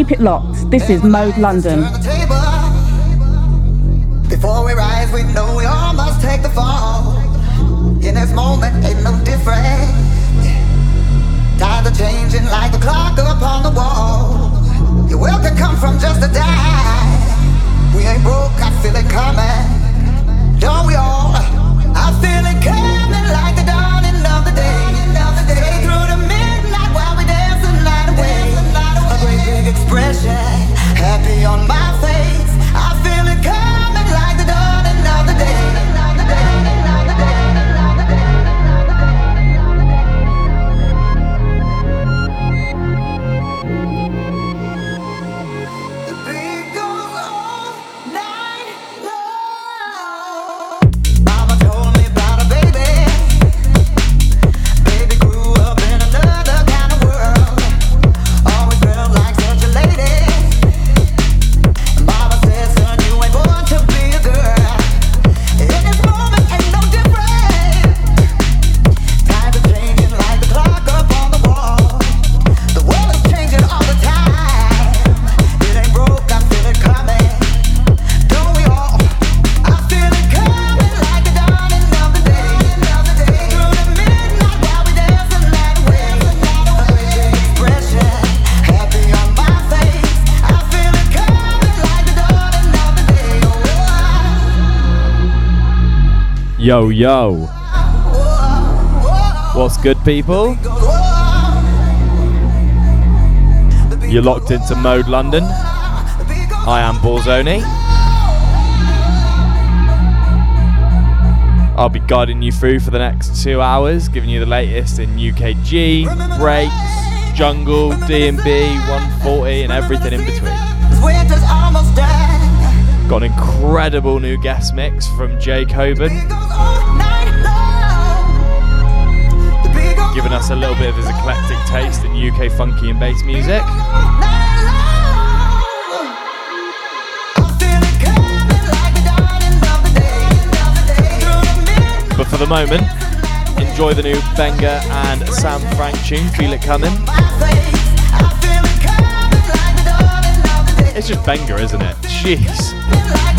Keep it locked. This is Mode London. Before we rise, we know we all must take the fall. In this moment, ain't no different. Changing like the clock upon the wall. Your will can come from just a dime. We ain't broke, I feel it coming. Don't we all? On my Yo, yo. What's good, people? You're locked into Mode London. I am Borzoni. I'll be guiding you through for the next two hours, giving you the latest in UKG, breaks, jungle, D&B, 140, and everything in between. Got an incredible new guest mix from Jakobin, giving us a little bit of his eclectic taste in UK funky and bass music. But for the moment, enjoy the new Benga and Sam Frank tune, Feel It Coming. It's just Benga, isn't it? Jeez.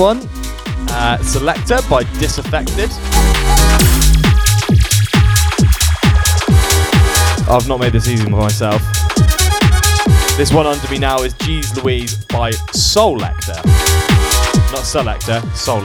One, uh, Selector by Disaffected. I've not made this easy for myself. This one under me now is G's Louise by Soul Lector. Not Selector, Soul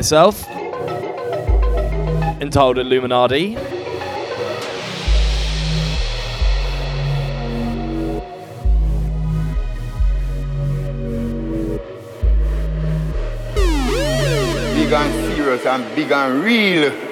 myself, entitled Illuminati. Big and serious and big and real.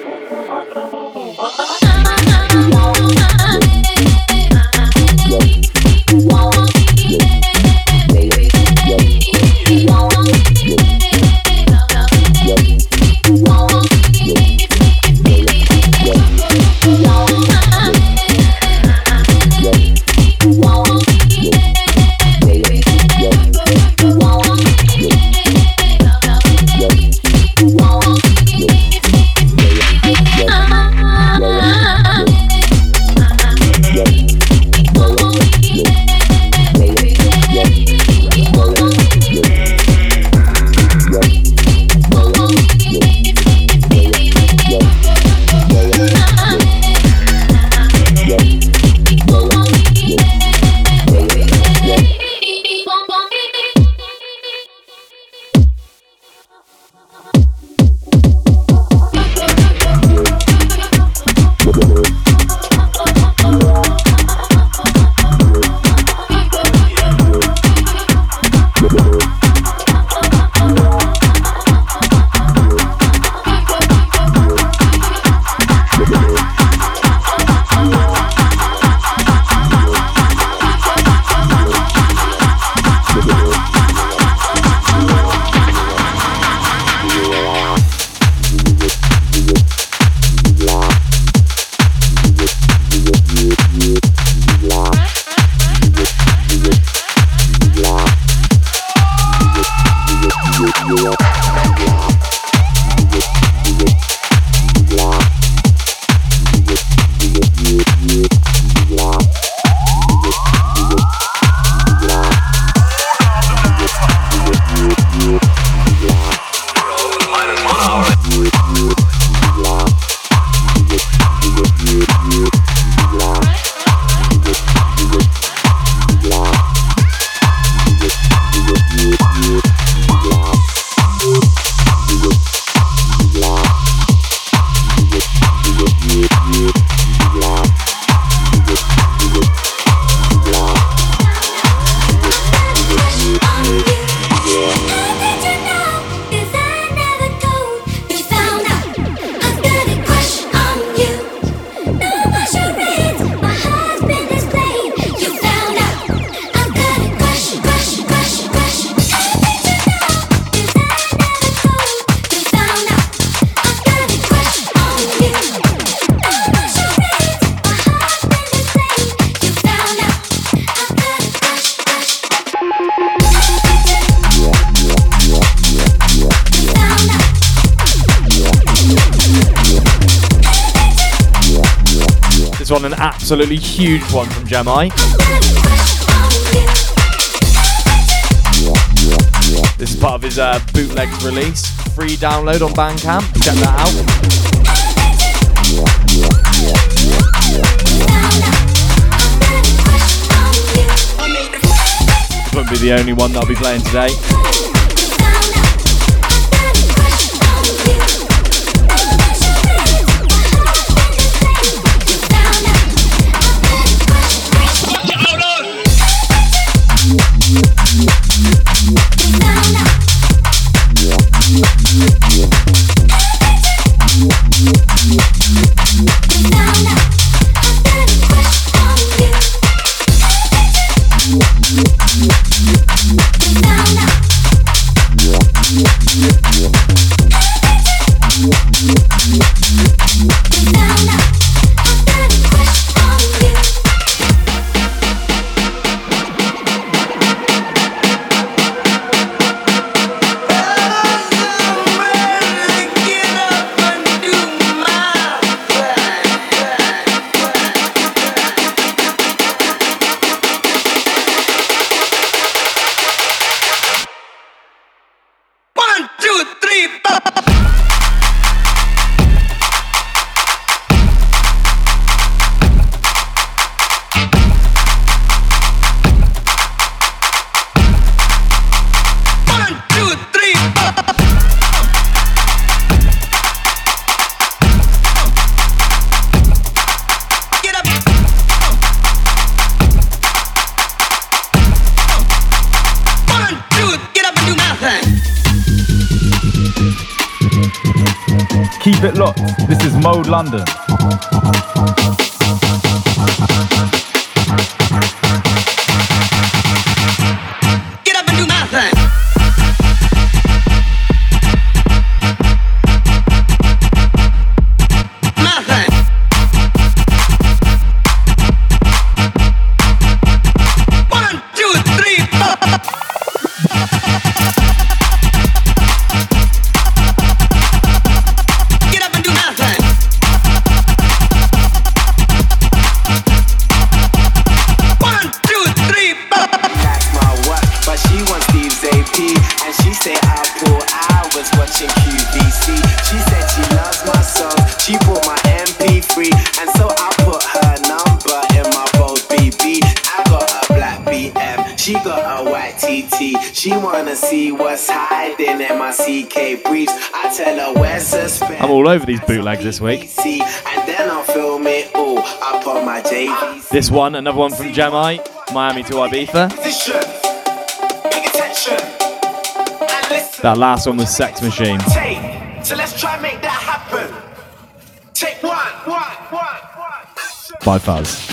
Absolutely huge one from Jemai. This is part of his uh, bootlegs release. Free download on Bandcamp. Check that out. Won't be the only one that I'll be playing today. Over these bootlegs this week. This one, another one from Jemai, Miami to Ibiza. That last one was Sex Machine. So let's try make that happen. Take one, one, one, one. By Fuzz.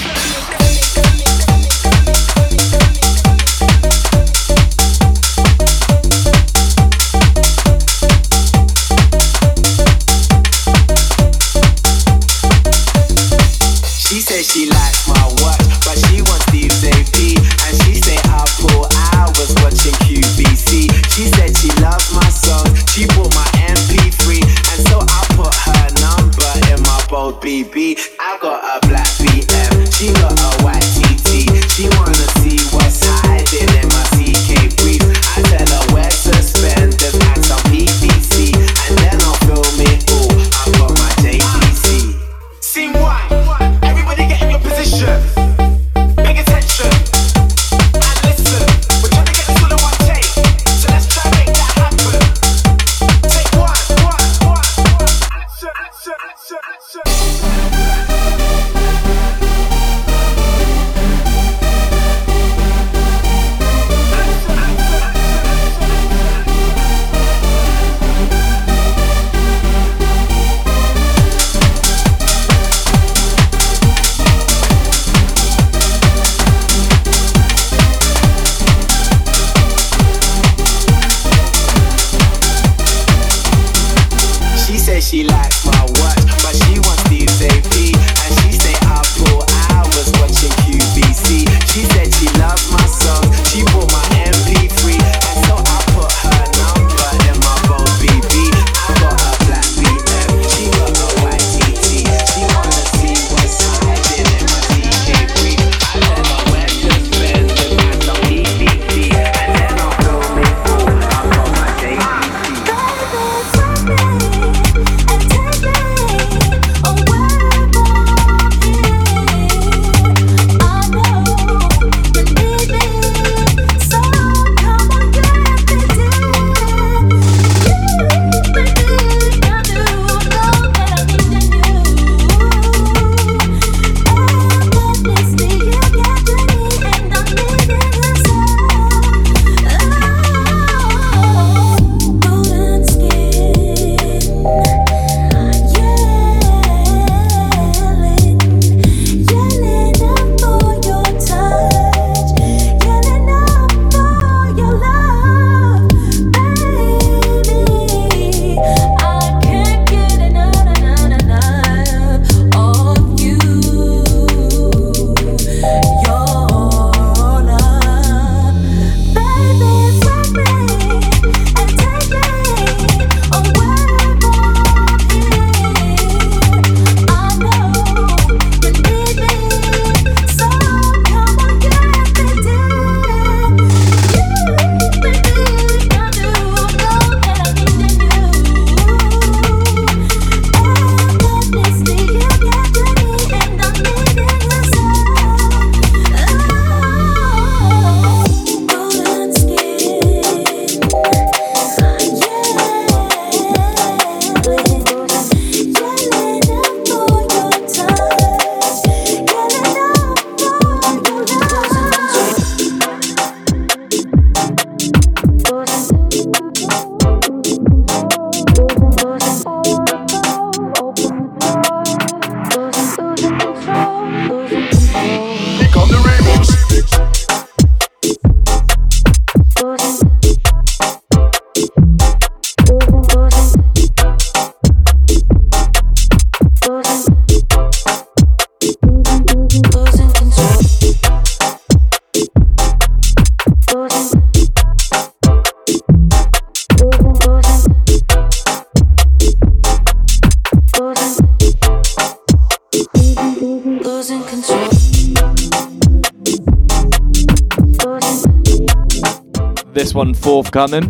Gutman.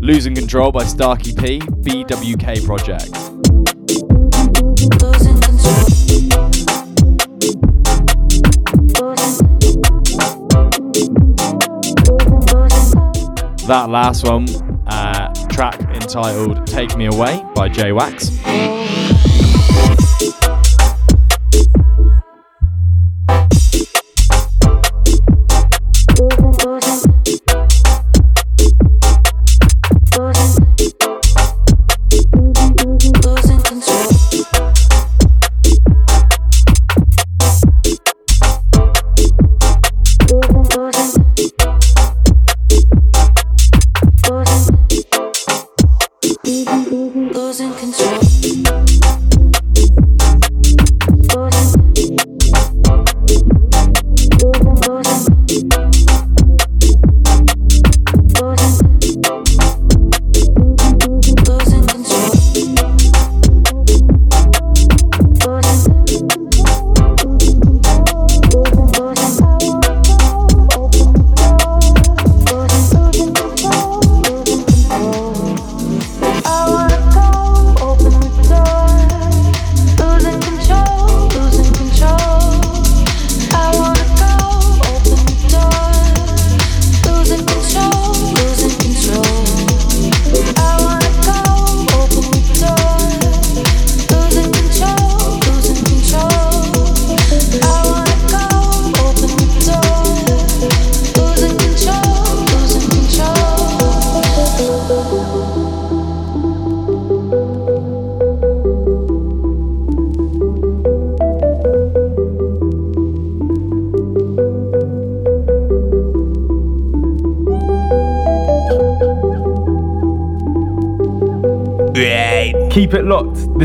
Losing Control by Starkey P, BWK Project. That last one, uh, track entitled Take Me Away by J Wax.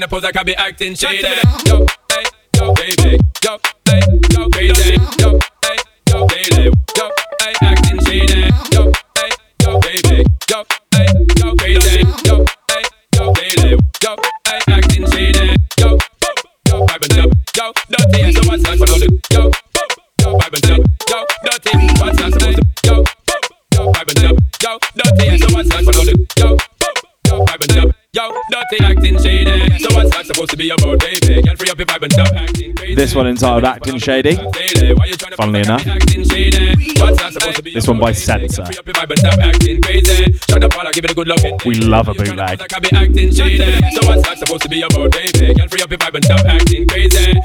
man, the pose I can be acting shady. This one entitled Acting Shady. Funnily enough. to This one by. Sensor. We love a bootleg. So supposed to be free up your vibe and stop acting crazy.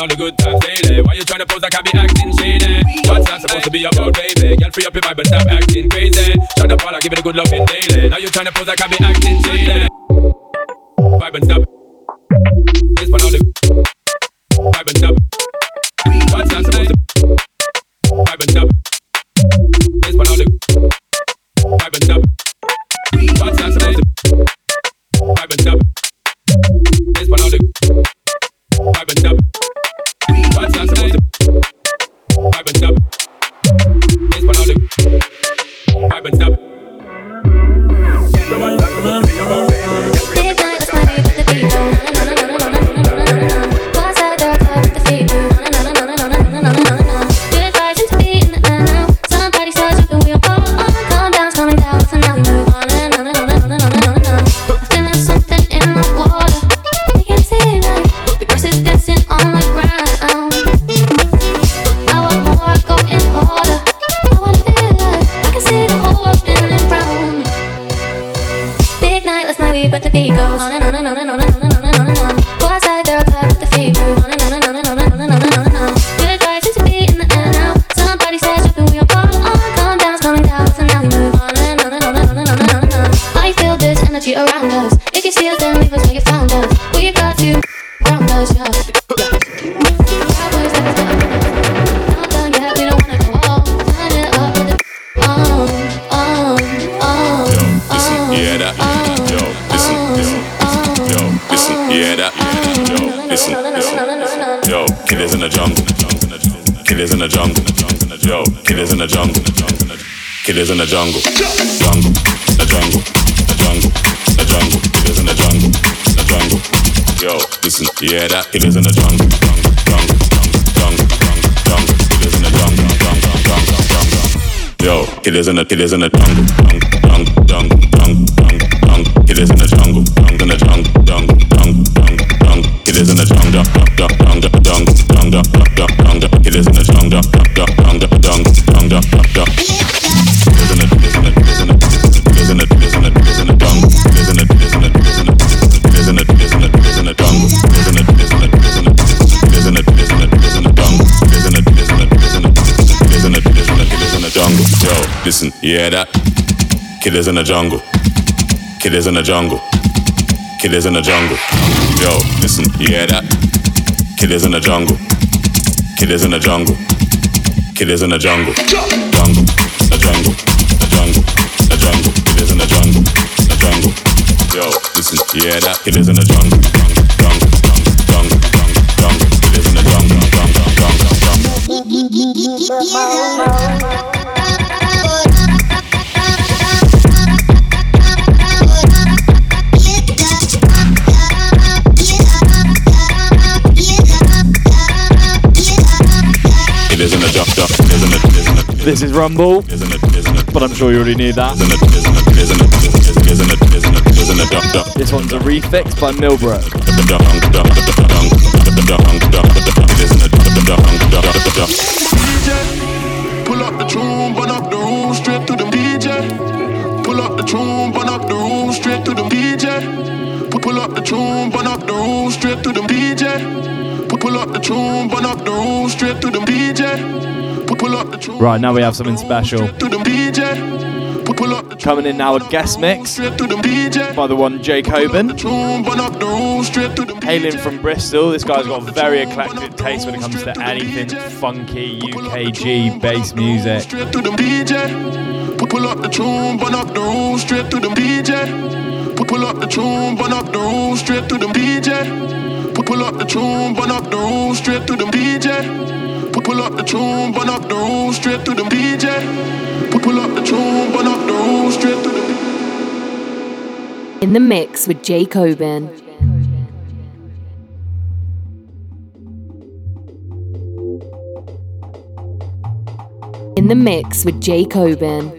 All the good times. Why you tryna pose like I be acting shady? What's that supposed to be about, baby? Free up acting crazy. Shut up, while I give it a good loving daily. Now you tryna pose like I be acting shady. Killers in the jungle. Yo, killers in the jungle. Killers in the jungle. Jungle, the jungle, the jungle, the jungle. Killers in the jungle, the jungle. Yo, listen, yeah, that. Killers in the jungle. Jungle, jungle, jungle, jungle. Killers in the jungle. Jungle, jungle, jungle. Yo, killers in the killers in the jungle. Jungle, jungle, jungle, jungle, jungle. Killers in the jungle. Jungle jungle. Jungle, jungle, jungle, jungle. Killers in the jungle. Jungle, jungle, jungle, jungle, jungle, jungle. Killers in the jungle. Jungle, jungle, jungle, jungle, jungle. Killers in the killers in the killers in the killers in the killers in the killers in the jungle. Killers in the killers in the killers in the killers in the killers in the killers in the jungle. Killers in the killers in the killers in the killers in the killers in the killers in the jungle. Killers in the killers in the killers in the killers in the killers in the killers in the jungle. Yo, listen, you hear that? Killers in the jungle. Killers in the jungle. Killers in the jungle. Yo, listen, you hear that? Killers in the jungle. Killers in the jungle. Killers in the jungle. Jungle. The jungle. The jungle. The jungle. Killers in the jungle. The jungle. Yo, listen, you hear that? Killers in the jungle. Jungle. Jungle. Jungle. Jungle. Jungle. Killers in the jungle. Jungle. Jungle. Jungle. This is Rumble, in the killers in the but I'm sure you already knew that. This one's a refix by Milbrook. Pull up the tune, burn up the room, straight to the DJ. Pull up the tune, burn up the room, straight to the DJ. Pull up the tune, burn up the room, straight to the DJ. Pull up the tune, burn up the room, straight to the DJ. Right, now we have something special. Coming in now, a guest mix by the one to the Hailing from Bristol, this guy's got very eclectic taste when it comes to anything funky UKG bass music. Pull up the tune, burn up the room, straight to the DJ. Pull up the tune, burn up the room, straight to the DJ. Pull up the tune, burn up the room, straight to the DJ. Pu- Pull up the tune, burn up the room, straight to the DJ. Pull up the tune, burn up the room, straight to the In the mix with Jakobin. In the mix with Jakobin.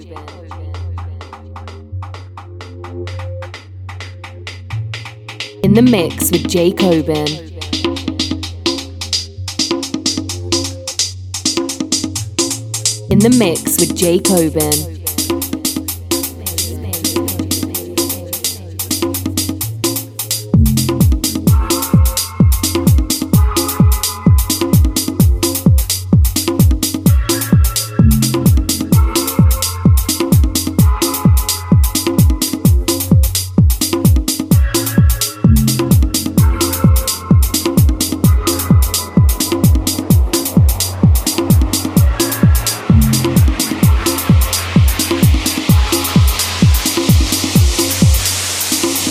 In the mix with Jakobin. In the mix with Jakobin.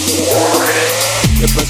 Yeah.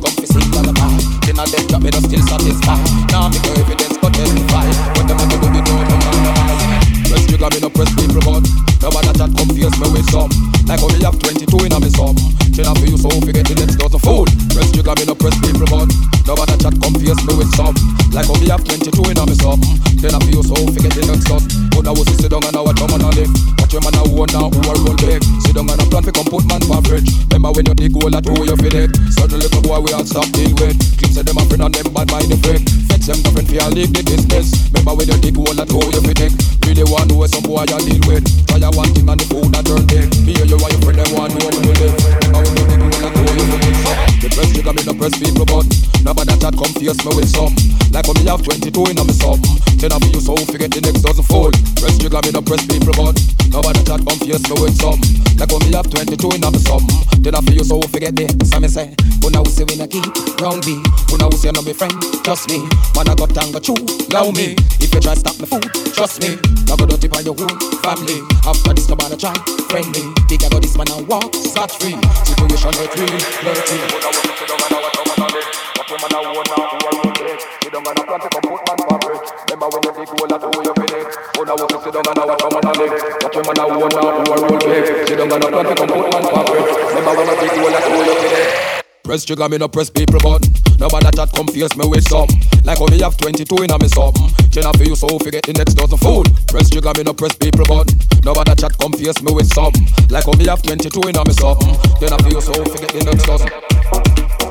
come on the bar. Then I drop me, no still satisfied. Now nah, make no evidence, but testify. What them a do, we don't know, Press trigger, me no press people, but nobody chat confuse me with some. Like how me have 22 in a me some. Then I feel so forget the next dozen fool. Press trigger, me no press people, but nobody chat confuse me with some. Like how me have 22 in a me some. Then I feel so forget the next dozen. But now we sit down and I watch your man a live. Watch your man a own now who a roll big. Sit down and a plan fi come put man for fridge. Remember when you dig hole at who you feel it. Certain little boy we all stop deal with. Clip say them a friend and them bad by the fake. Fetch them girlfriend fi a leave the business. Remember when you dig hole at who you feel it. Really want know some boy you deal with. Try a one thing and the food that turn big. Me and you and your friend them want know you live. When you dig hole at you feel it. The press trigger me no press people but Nobody chat confuse me with some. Like when me have 22 in a me some Then I be you so forget the next dozen fold. Press trigger me no press people but Nobody chat confuse me with some. Like when me have 22 in a me some Then I feel you so forget the So me say But now say we not keep round me? But now say no be friend? Trust me. Man I got tango chew Allow me. If you try to stop me food Trust me. Now go dirty by your whole family. After this nobody try Friend me. Think I got this man and walk Scotch free Situation Press trigger, me no press people button. Nobody chat confuse me with some. Like how me have 22 in a me something. For you so forget the next dozen fool. Press trigger, me no press people button. Nobody chat confuse me with some. Like how me have 22 in a me something. For you so forget the next dozen.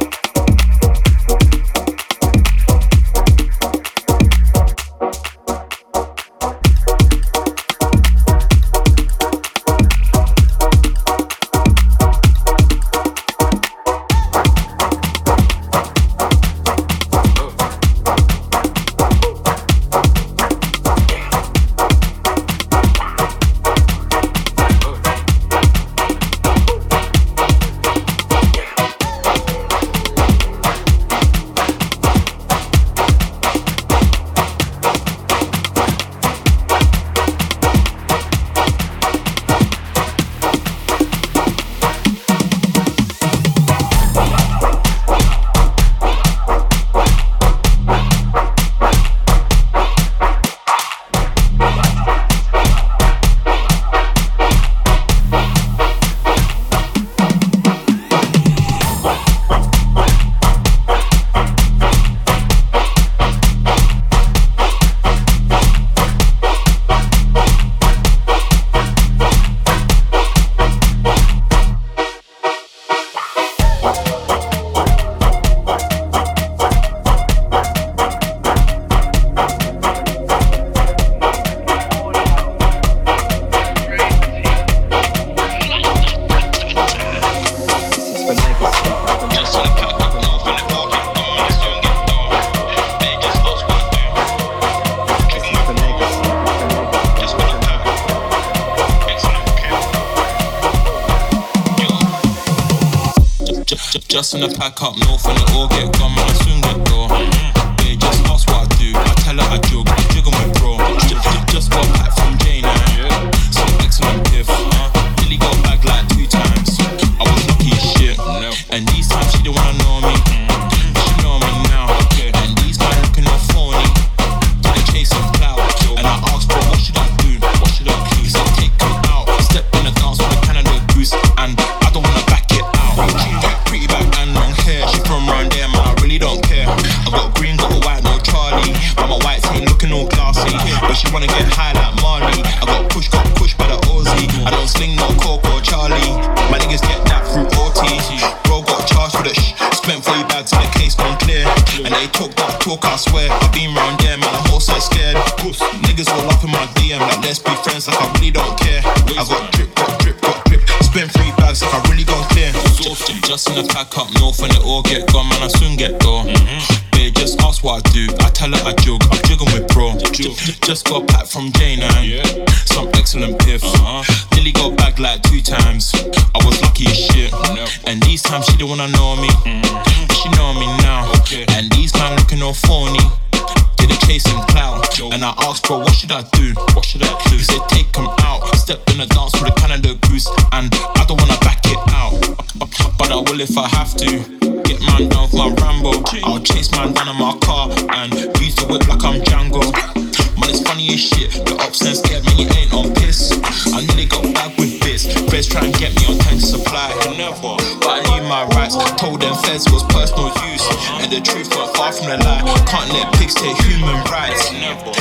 Just in the pack up north and it all get gone, man, I soon get raw. Mm. Yeah, just ask what I do. I tell her I jog, jiggle my bro. Just, just, just got back gonna pack up north and it all get gone, man. I soon get gone. Mm-hmm. Babe, just ask what I do. I tell her I jog, I'm jigging with bro. Just got back from J mixtape human rights.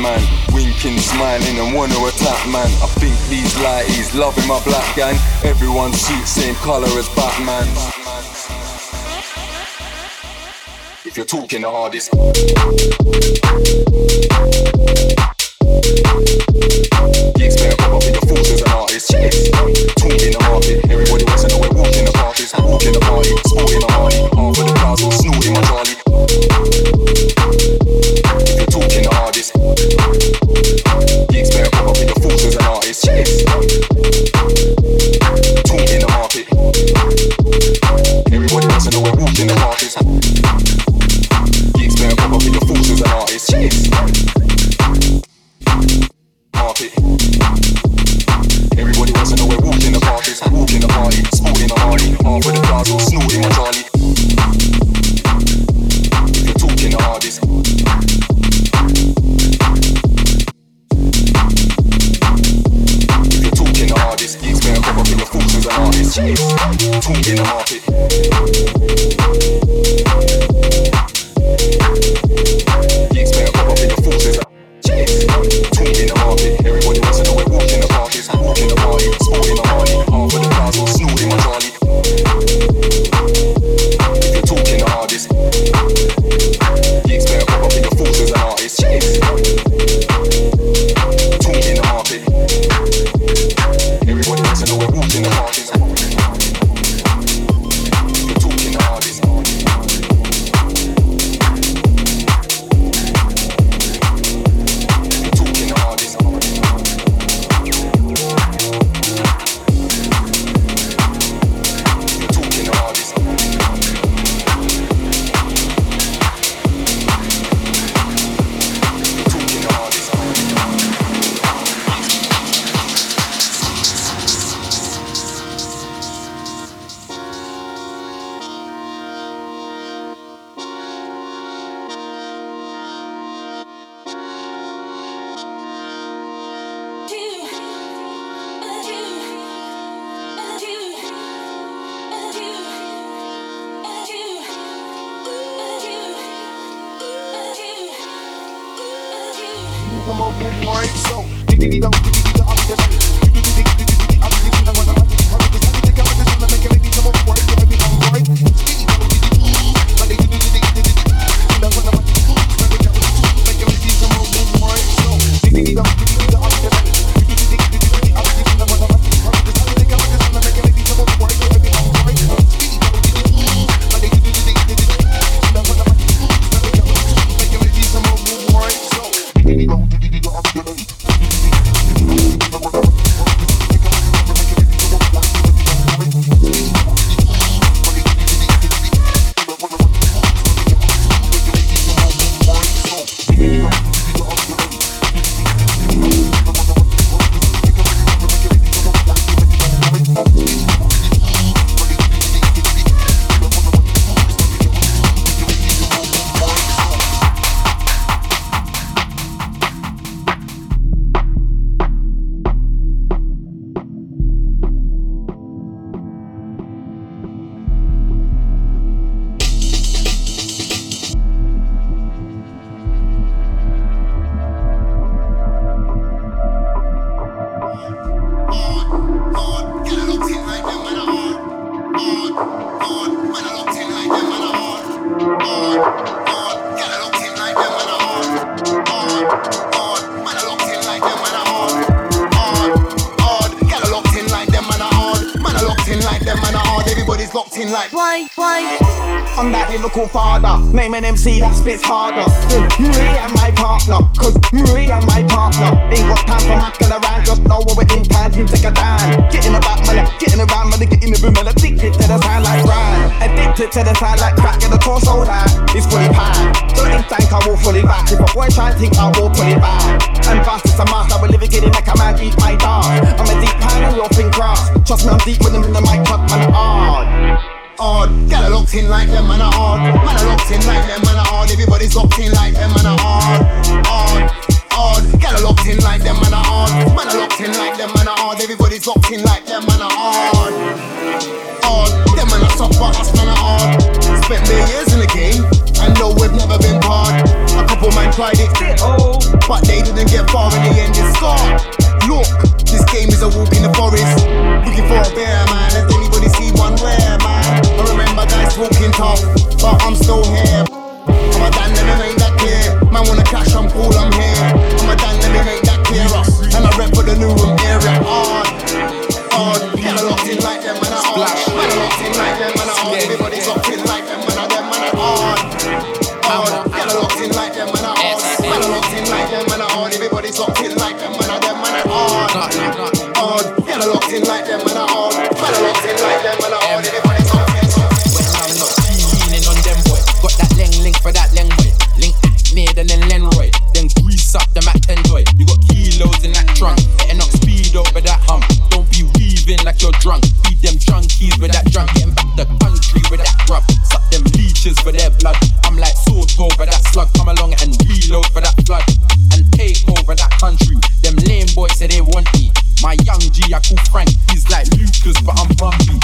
man. Winking, smiling, and wanna attack man. I think these lighties loving my black gang. Everyone suit same color as Batman. If you're talking the hardest. geeks, expect pop up in your forces and artists. Cheers. In like. Why, why? I'm that lyrical father, name an MC that spits harder. Me and my partner, cause me and my partner ain't got time for mucking around. Just know what we're in time to take a dime. Getting about man, getting around man, getting in the room man, addicted to the sound like rhyme. Addicted to the sound like crack, get the torso high. It's fully packed. Don't think I will fully back. If a boy try to think I will pull it back. And fast it's a master, we're living getting like a man eat my dog. I'm a deep pan and rough in grass. Trust me, I'm deep with them in the mic, cut my hard. Hard, get a locked in like them, man, are hard. Man, are locked in like them, man, are hard. Everybody's locked in like them, man, are hard. Hard, hard, get a locked in like them, man, are hard. Man, are locked in like them, man, are hard. Everybody's locked in like them, man, are hard. Hard, them man are soft, but us man are hard. Spent their years in the game, and know we've never been hard. A couple man tried it, but they didn't get far in the end. It's scarred. Look, this game is a walk in the forest. Looking for a bear, man. Has anybody seen one rare, man? I remember guys talking tough, but I'm still here. I'm a dan, me make that clear. Man wanna clash, I'm cool, I'm here. I'm a dan, me make that clearer. And I rep for the new room area. Hard, hard. Get a locked in like them, man. I you're drunk. Feed them junkies with that drunk. Getting back the country with that grub. Suck them leeches for their blood. I'm like sort over that slug. Come along and reload for that blood. And take over that country. Them lame boys say they want me. My young G, I call Frank. He's like Lucas, but I'm bumpy.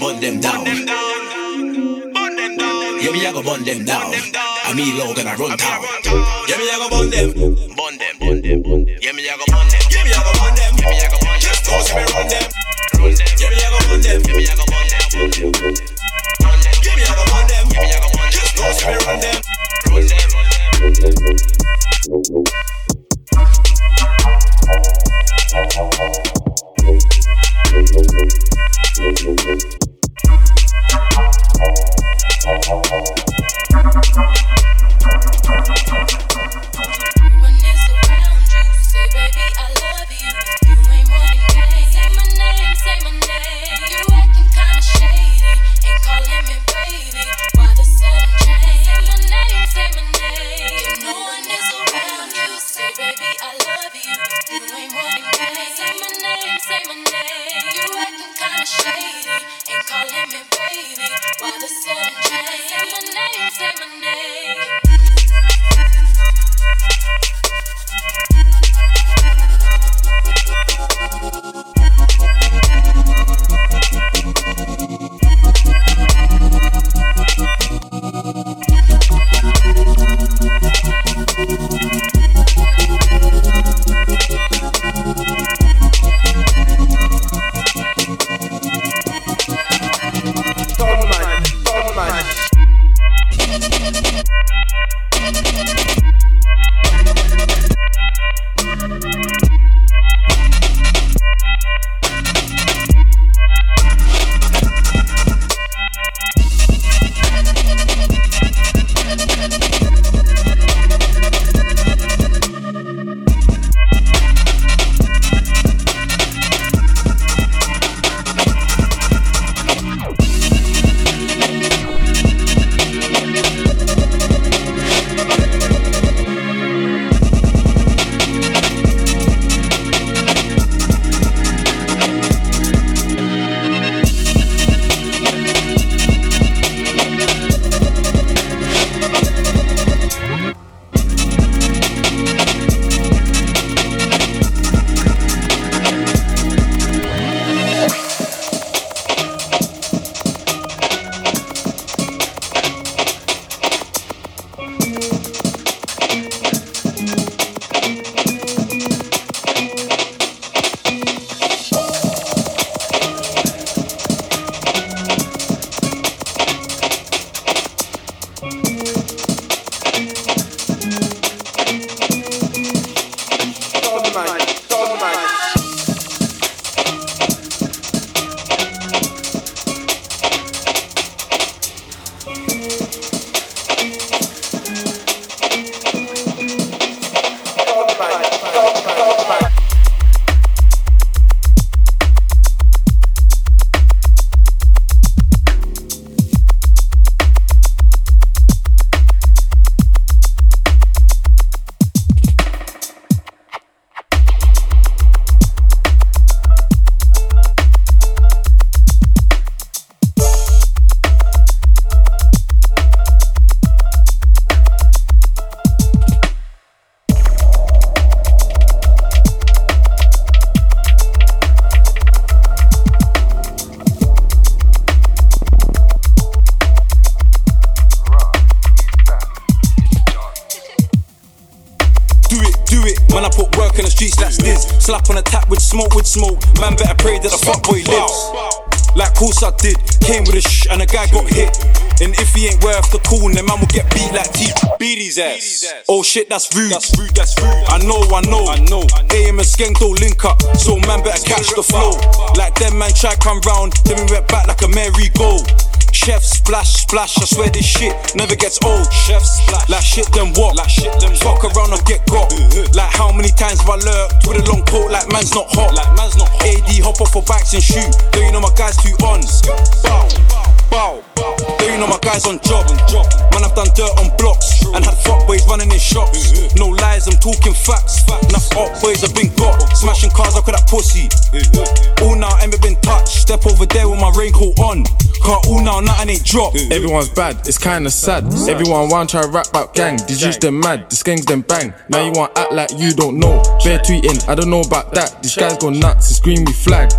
burn them down. Burn them down. Burn them down. Yeah, me I go burn them down. I me low gonna run town. Yeah, me I go burn them. Burn them. Burn them. Burn them. Yeah, me I go burn them. Yeah, me I go burn them. Yeah, me I go burn them. Just go me run them. Yeah, me I go burn them. Yeah, me I go burn them. Yeah, me I go burn them. Yeah, me I go burn them. Just go me run them. Run them. Run them. This. Slap on a tap with smoke with smoke. Man better pray that the fuckboy lives. Like course I did, came with a shh and a guy got hit. And if he ain't worth the call, then man will get beat like T. Beat his ass. Oh shit, that's rude. That's rude. That's rude. I know, I know, I know. AM and Skeng don't link up, so man better catch the flow. Like them man try come round, then we went back like a merry-go. Chef splash splash, I swear this shit never gets old. Chef splash, like shit then what? Like shit then fuck around or get got. Mm-hmm. Like how many times have I lurked with a long coat like man's not hot? Like man's not hot. AD hop off for bikes and shoot. Do you know my guys too on? Bow, bow. Do you know my guys on job? Man, I've done dirt on blocks and had fuckboys running in shops. No lies, I'm talking facts. Enough up boys have been got. Smashing cars up with that pussy. All now, I ain't been touched. Step over there with my raincoat on. Can't all now, nothing ain't dropped. Everyone's bad, it's kinda sad. Everyone want try rap about gang. These youths them mad, the skanks them bang. Now you want act like you don't know. Bear tweeting, I don't know about that. These guys go nuts, it's green we flag.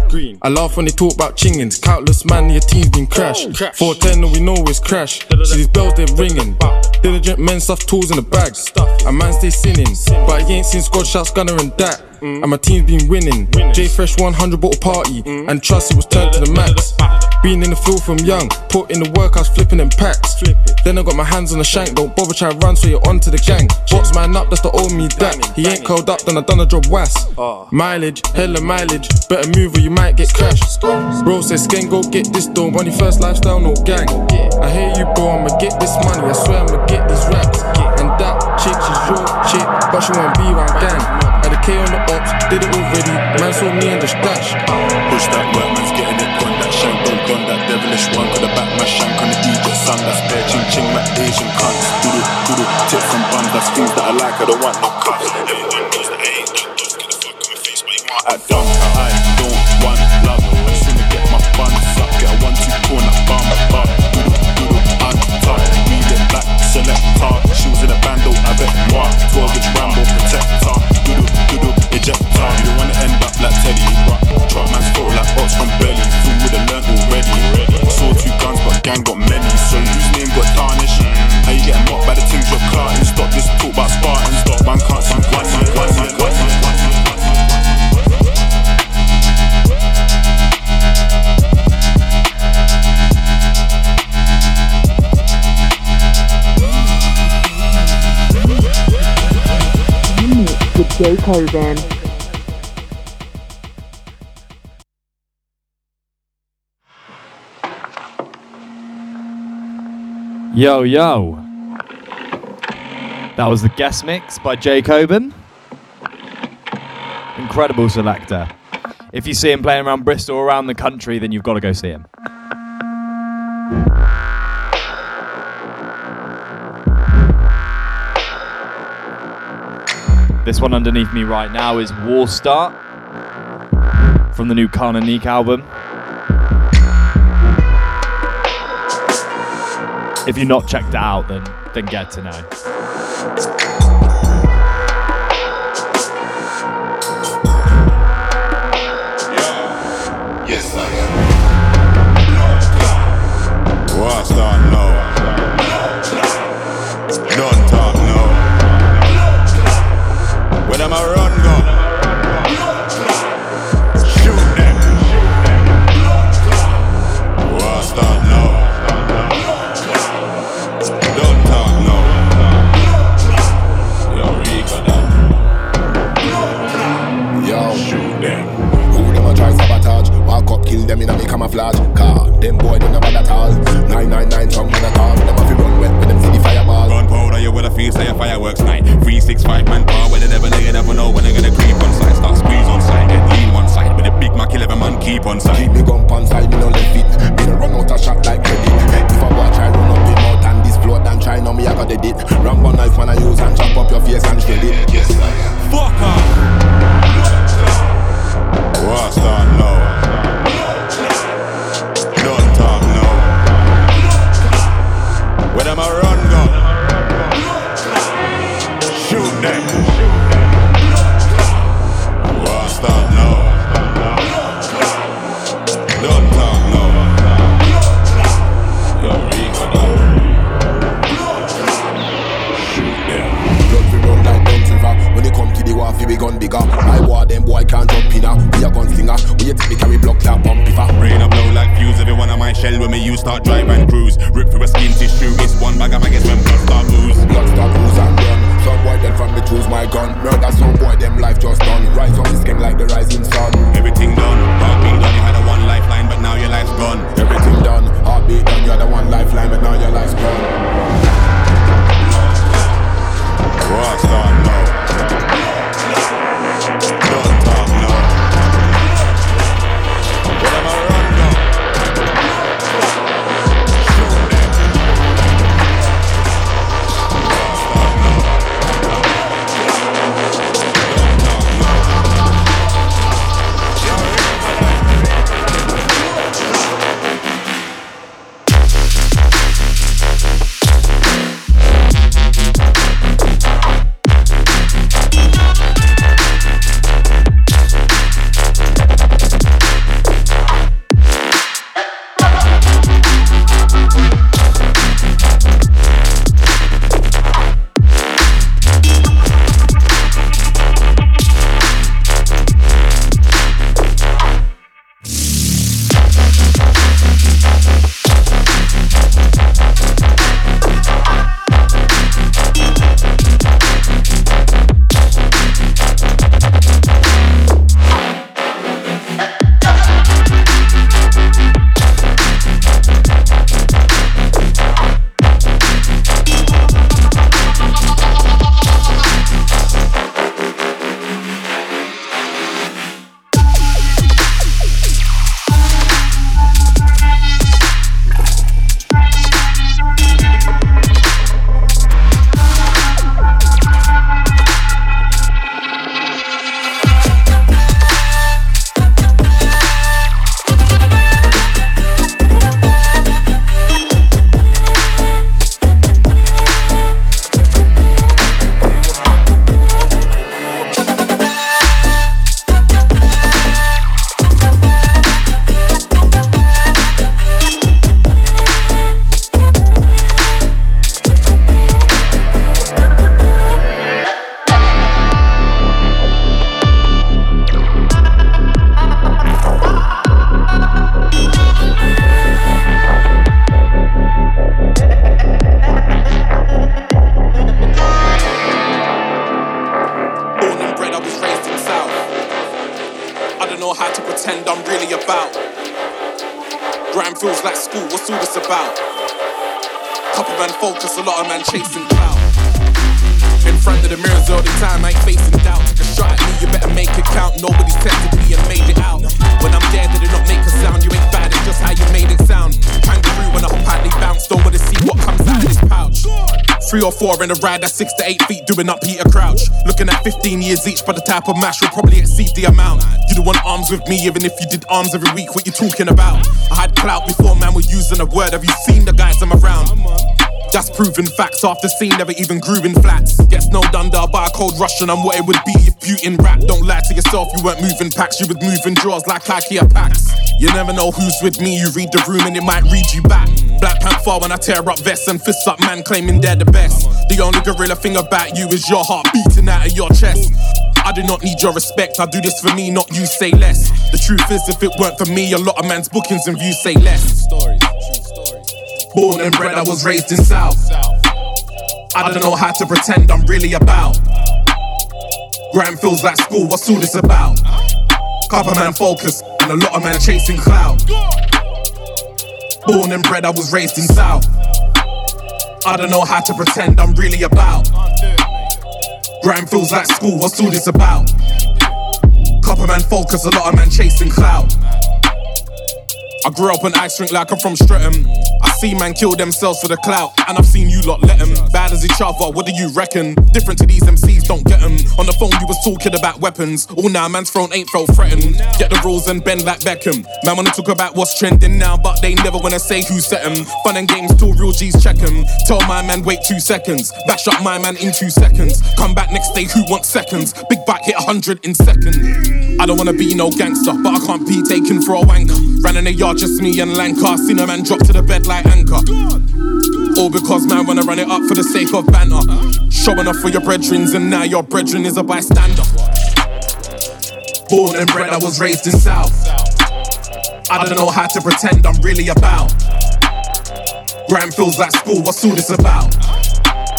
I laugh when they talk about chingins. Countless man, your team's been crashed. 410, all we know is crash. See these bells they're ringing. Diligent men stuff tools in the bags. A man stay sinning, but he ain't seen squad shots, gunner and that. And my team's been winning. J Fresh 100 bottle party, and trust it was turned to the max. Been in the field from young, put in the work, I was flipping them packs. Then I got my hands on the shank, don't bother try to run, so you're onto the gang. Box man up, that's the old me that. He ain't curled up, then I done a job was. Mileage, hella mileage, better move or you might get crashed. Bro says, Sken, go get this though, money first lifestyle, no gang. I hear you, bro, I'ma get this money, I swear I'ma get these racks. And that chick, she's your chick, but she won't be around gang. K on the ops, did it already, man saw me in the stash. Push that work, man's getting it done. That shank don't done. That devilish one could have back my shank on the DJ son. That's bare ching ching, my Asian cunt. Doodle doodle, tits and buns. That's things that I like. I don't want no cuts. Everyone knows that I ain't done those. Get the fuck on my face, but you want I don't, I don't want love. i'm soon to get my buns up. Get a one two corner bum bum. Doodle doodle, untucked. It black selector. She was in a band, I bet. Moi, 12 inch doodle, ejector. You don't wanna end up like Teddy, but truck man's full like ox from belly. Fool would have learned already. Saw two guns, but gang got many. So whose name got tarnished? How you getting mocked by the things you're carting? Stop this talk about Spartans. Stop, man can't see what, man can't see what. with Jakobin. Yo, yo. That was the guest mix by Jakobin. Incredible selector. If you see him playing around Bristol or around the country, then you've got to go see him. This one underneath me right now is War Start from the new Khan album. If you're not checked out, then then get to know. Grime feels like school, what's all this about? Couple man focus, a lot of man chasing clout. In front of the mirrors all the time, I ain't facing doubt. Take a shot at me, you better make it count. Nobody's tested me and made it out. When I'm there, did it not make a sound? You ain't bad, it's just how you made it sound. Kangaroo when I hop out, they what comes out of this pouch. Three or four in a ride that's six to eight feet, doing up Peter Crouch. Looking at 15 years each, but the type of mash will probably exceed the amount. You don't want arms with me, even if you did arms every week. What you talking about? I had clout before man were using a word. Have you seen the guys I'm around? That's proven facts. After scene never even grew in flats. Get snowed under by a cold Russian. I'm what it would be if you in rap. Don't lie to yourself, you weren't moving packs. You was moving drawers like IKEA packs. You never know who's with me. You read the room and it might read you back. Black Panther when I tear up vests and fists up, man claiming they're the best. The only gorilla thing about you is your heart beating out of your chest. I do not need your respect. I do this for me, not you. Say less. The truth is, if it weren't for me, a lot of man's bookings and views say less. Born and bred, I was raised in South. I don't know how to pretend I'm really about. Grime feels like school, what's all this about? Couple man focus, and a lot of man chasing clout. Born and bred, I was raised in South. I don't know how to pretend I'm really about. Grime feels like school, what's all this about? Couple man focus, a lot of man chasing clout. I grew up on ice rink like I'm from Streatham. I see man kill themselves for the clout, and I've seen you lot let them. Bad as each other, what do you reckon? Different to these MCs, don't get them. On the phone, you was talking about weapons. All now, man's throne ain't felt threatened. Get the rules and bend like Beckham. Man wanna talk about what's trending now, but they never wanna say who set them. Fun and games till real G's check. Tell my man, wait two seconds. Bash up my man in two seconds. Come back next day, who wants seconds? Big bike hit 100 in second. I don't wanna be no gangster, but I can't be taken for a wanker. Ran in the yard, just me and Lanka. Seen a man drop to the bed like anchor. All because man wanna run it up for the sake of banter. Showing off for your brethrens, and now your brethren is a bystander. Born and bred, I was raised in South. I don't know how to pretend I'm really about. Grime feels like school, what's all this about?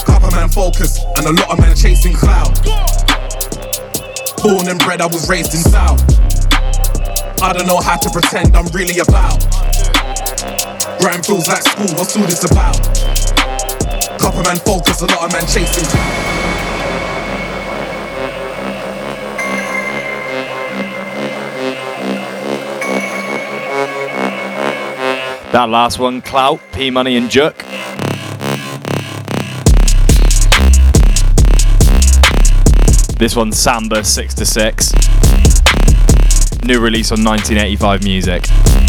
Couple man focus and a lot of men chasing cloud. Born and bred, I was raised in South. I don't know how to pretend I'm really about. Grime feels like school, what's all this about? Couple man focus, a lot of men chasing. That last one, Clout, P Money, and Jerk. This one's Samba 6 to 6. New release on 1985 Music.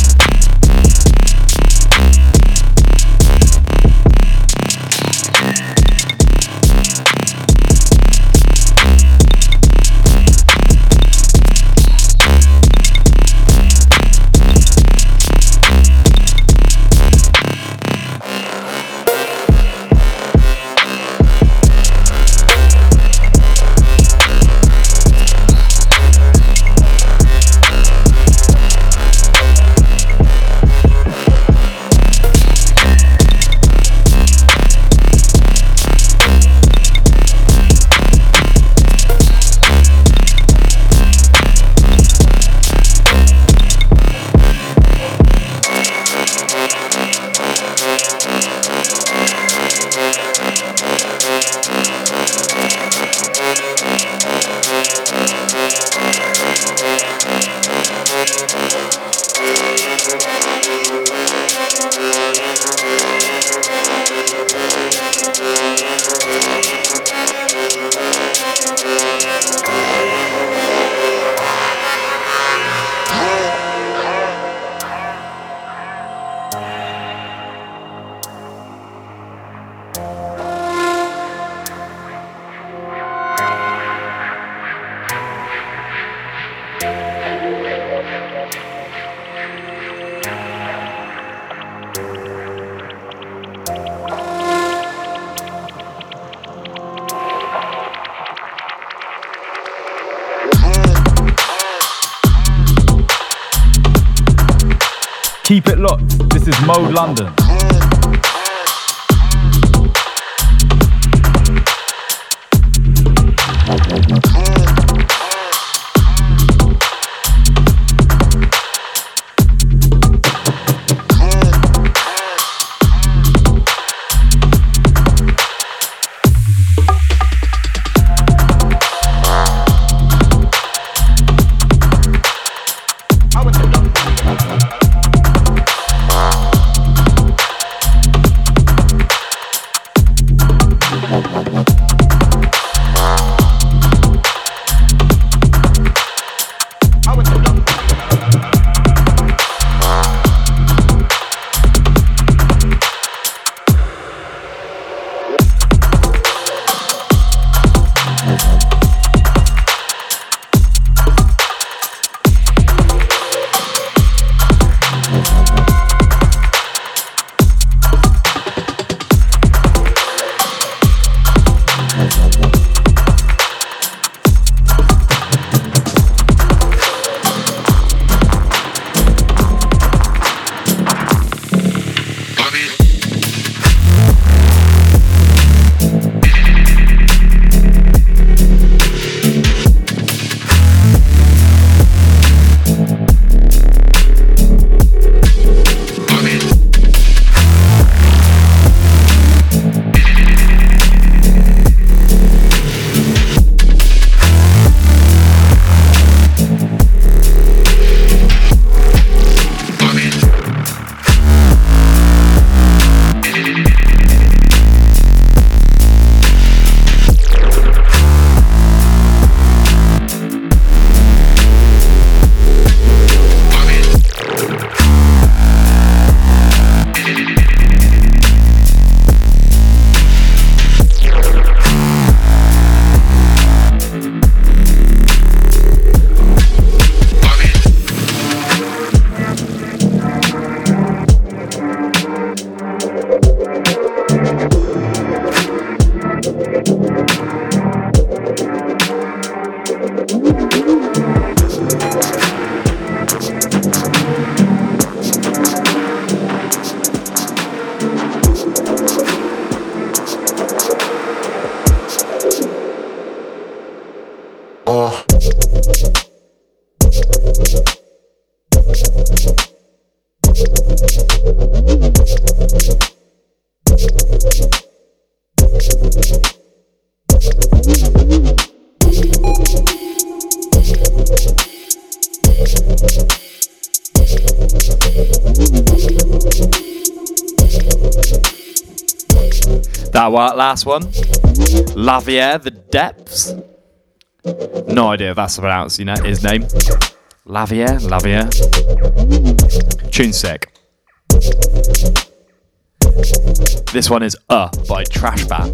London. That last one. Lavier, the depths. No idea if that's pronounced, you know, his name. Lavier, Lavier. Tune sick. This one is Uh by Trash Bat.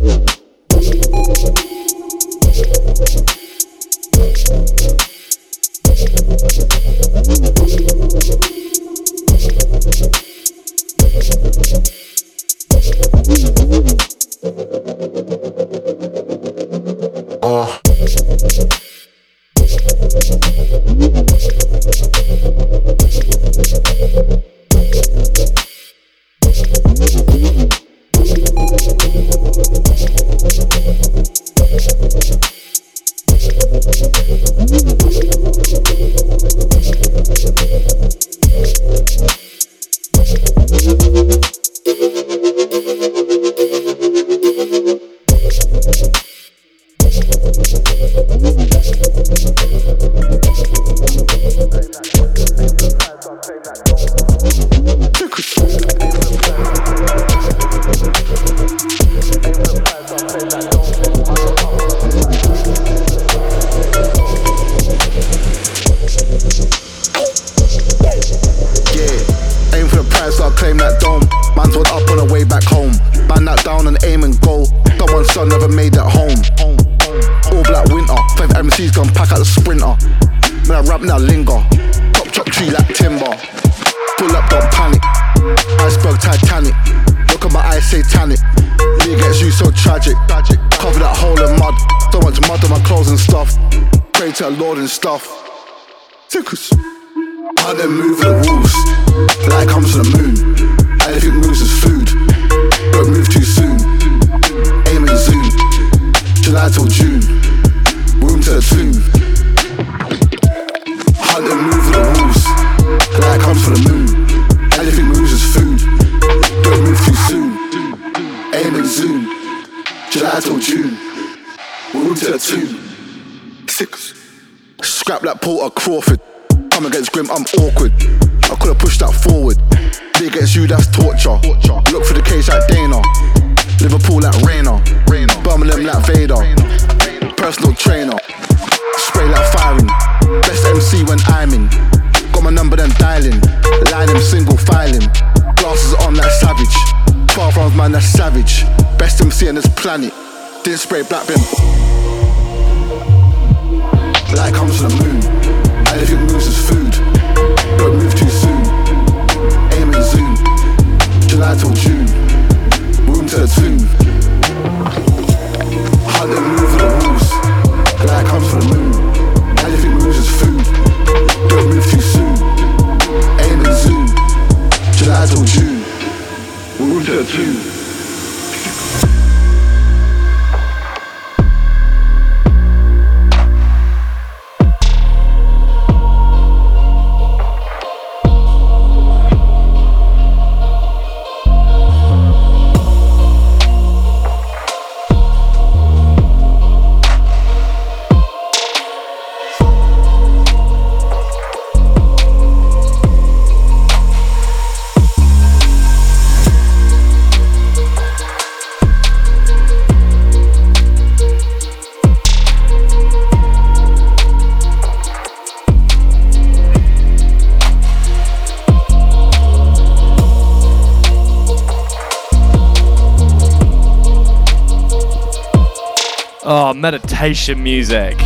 Oh, meditation music.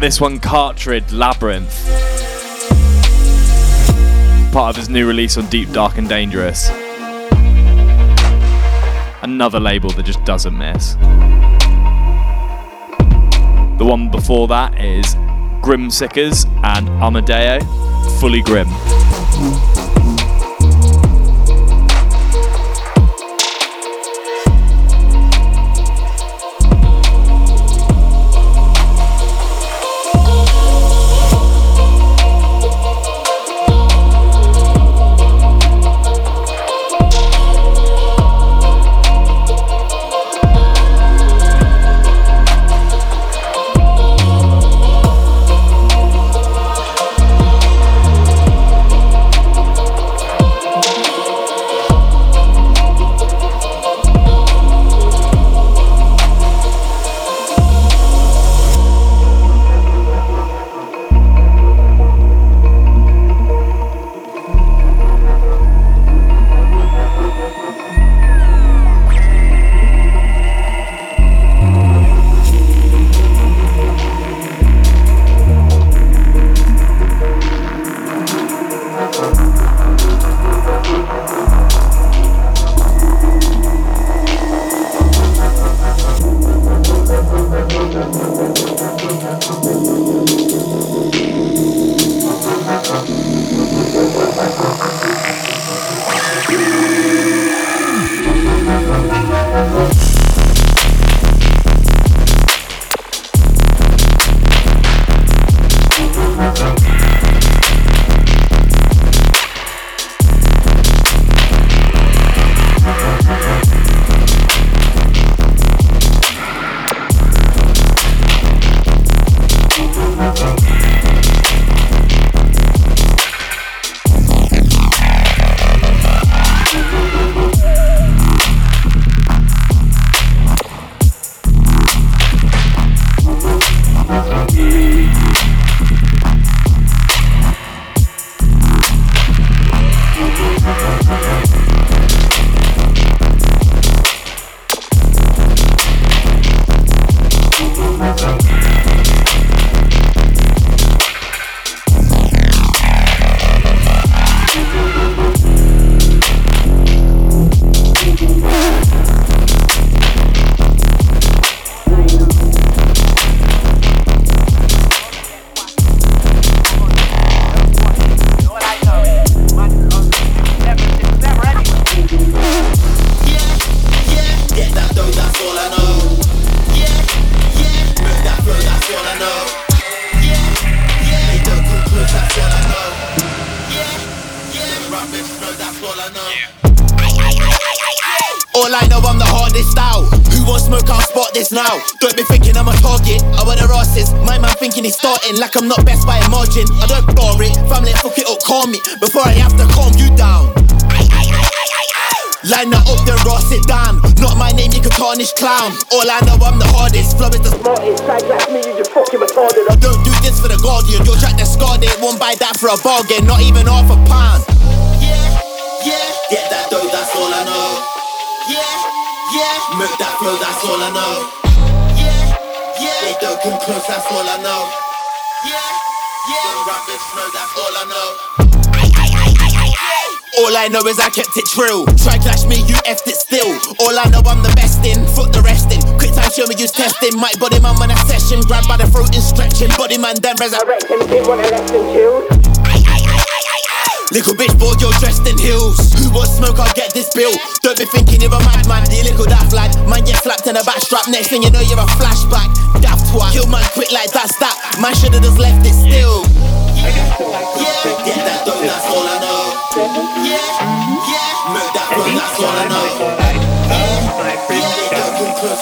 This one, Cartridge Labyrinth. Part of his new release on Deep, Dark, and Dangerous. Another label that just doesn't miss. The one before that is Grim Sickers and Amadeo, fully grim. For a bargain. Not even half a pound. Yeah, yeah. Get that dough, that's all I know. Yeah, yeah. Make that flow, that's all I know. Yeah, yeah. They don't come close, that's all I know. Yeah, yeah. The rubbish flow, that's all I know. All I know is I kept it true. Try clash me, you effed it still. All I know I'm the best in, foot the rest in. Quick time, show me use testing. Might body man when I session, grab by the throat and stretching. Body man then resurrect him, did what I left him killed. Little bitch boy, you're dressed in heels. Who wants smoke? I'll get this bill. Don't be thinking you're a madman. The little daft lad. Man get slapped in the back strap. Next thing you know, you're a flashback. Daft twat. Kill man quick like that's that. Man should've just left it still. Yeah, yeah. Get that dough, that's all I know. Yeah, yeah. Make that flow, that's all I know.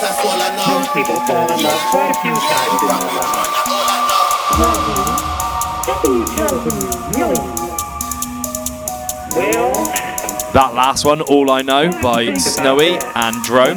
That's all I know. Most people fall in love quite a few times in their That last one, All I Know, by Snowy and Drone.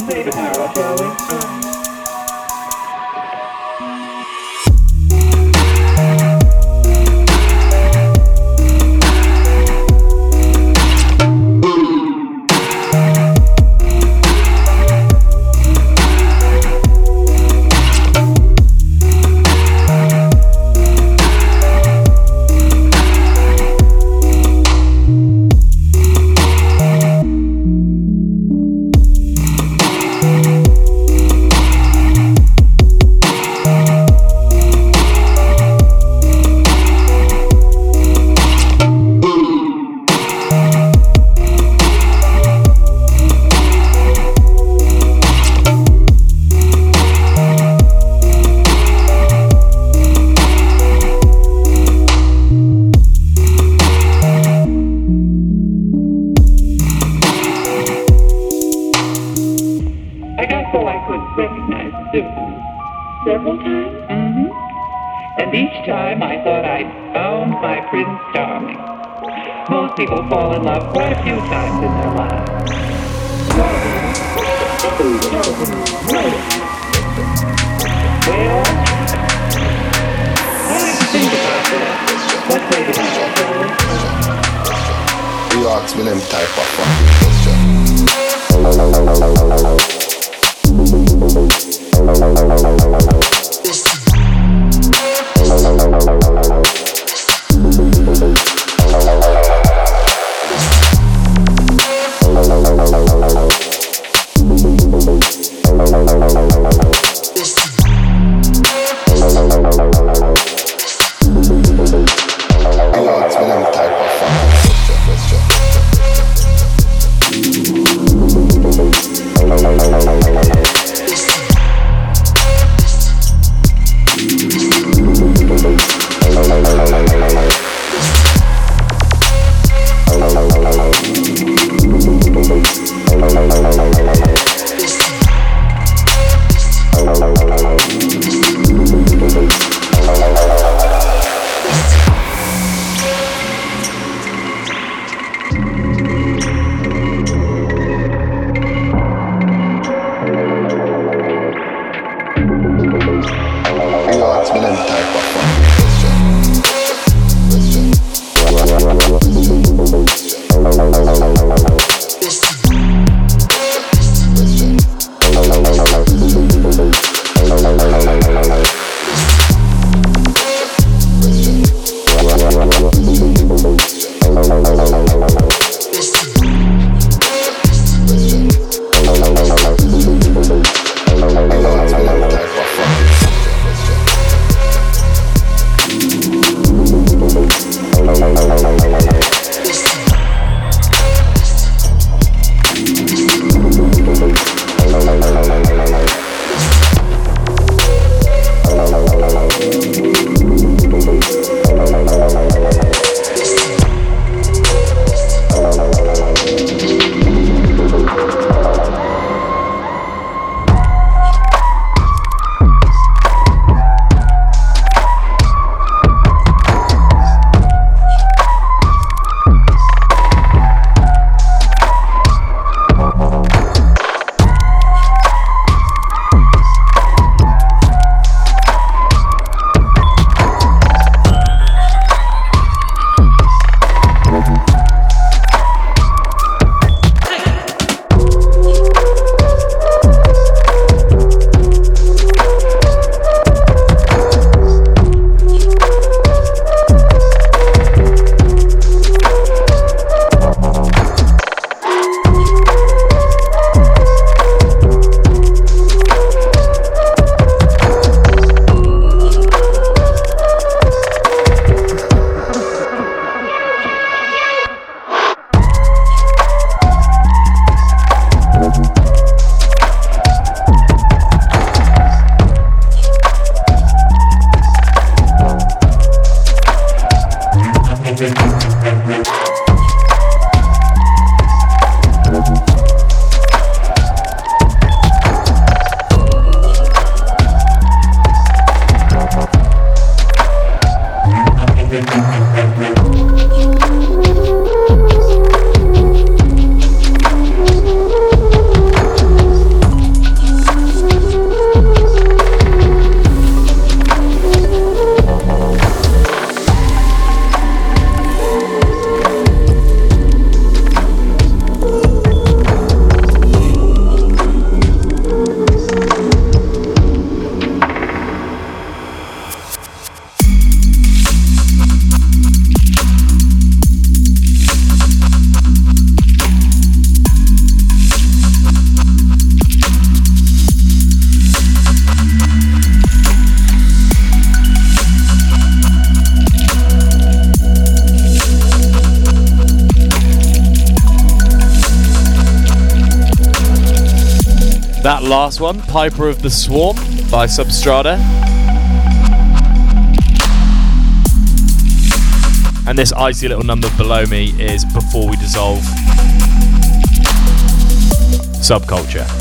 Quite a few times in their lives. Well, I like to think about that. What you me them type of fucking question. One, Piper of the Swarm by Substrata. And this icy little number below me is Before We Dissolve. Subculture.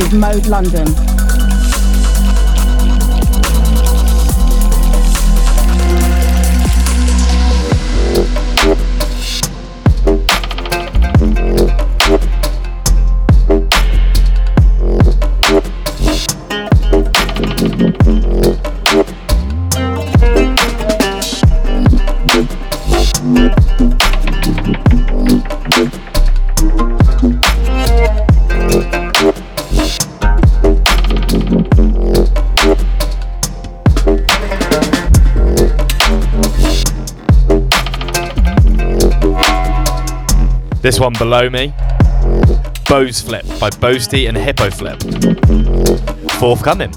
Is Mode London. One below me, Bose Flip by Boasty and Hippo Flip. Forthcoming.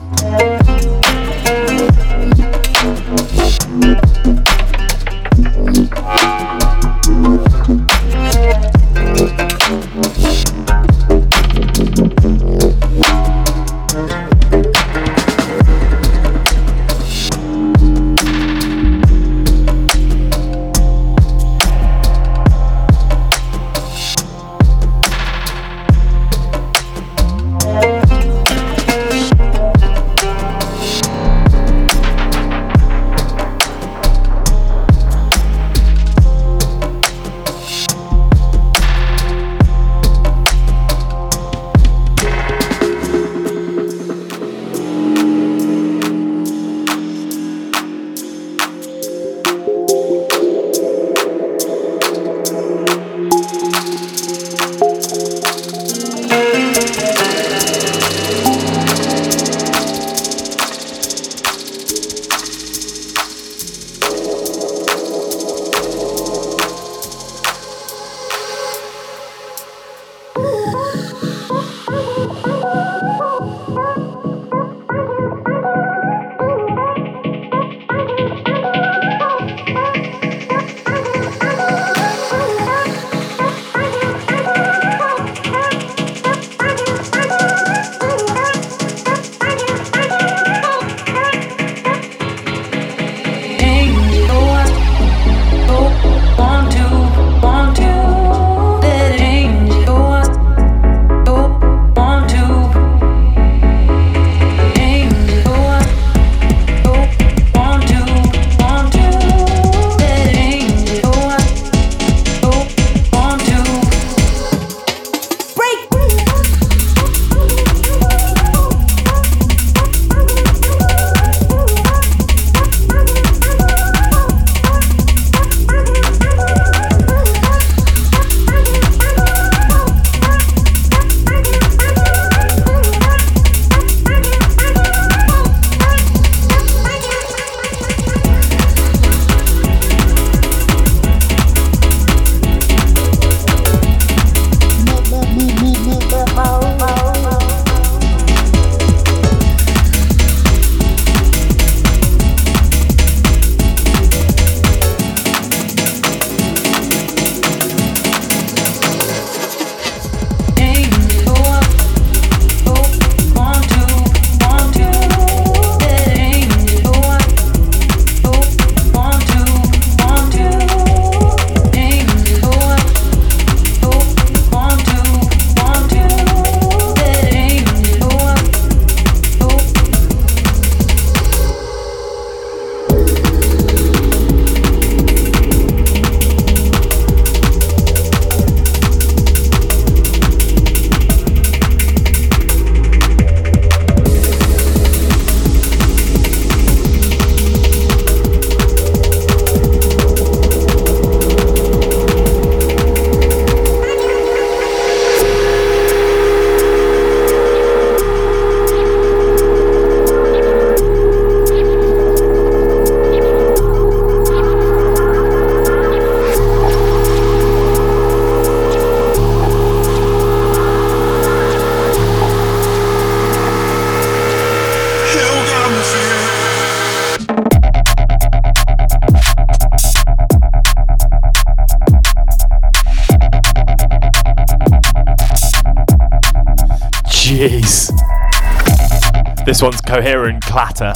This one's coherent clatter.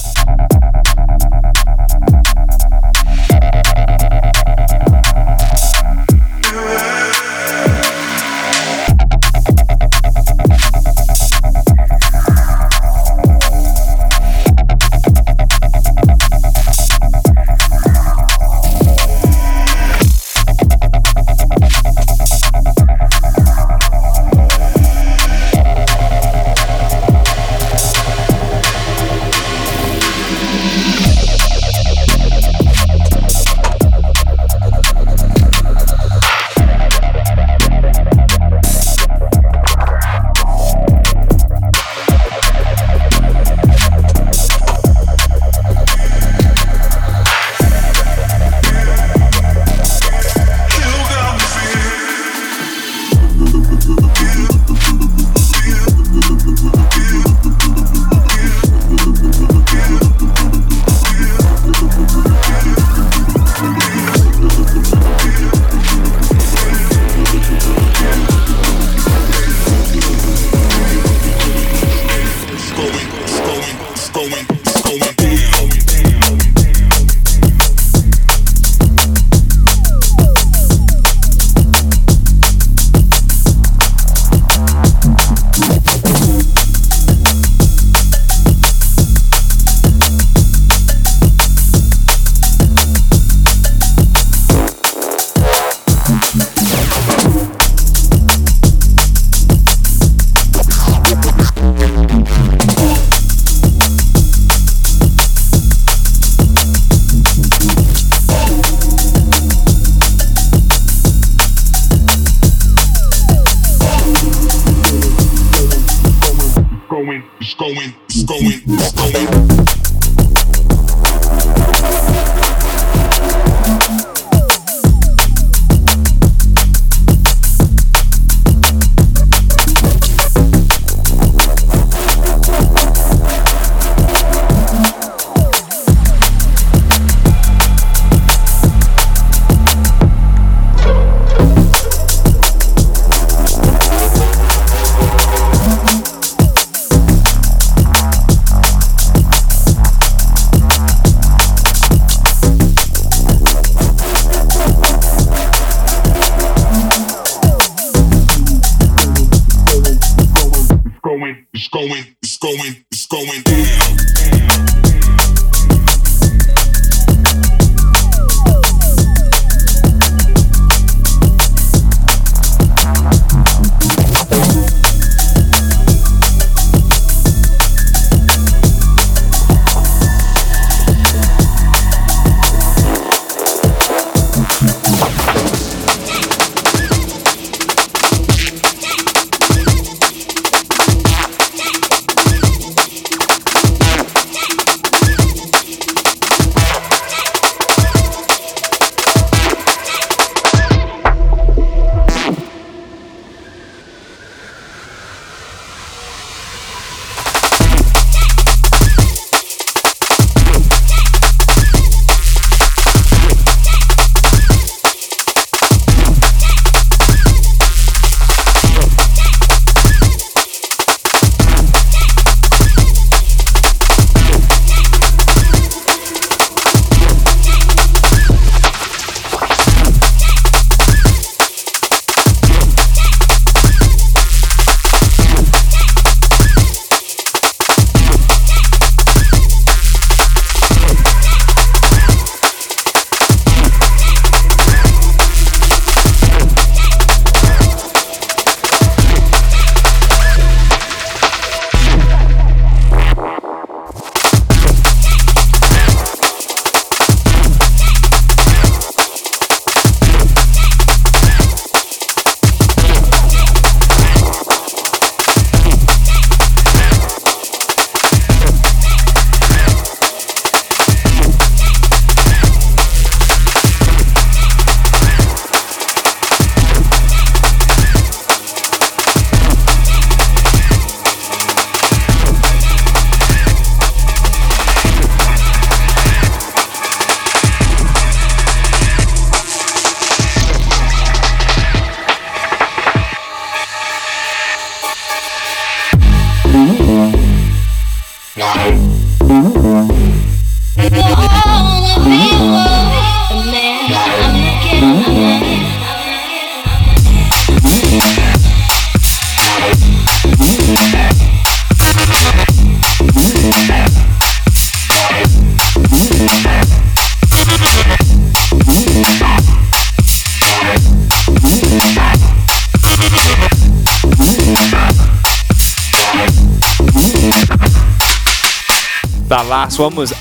Last one was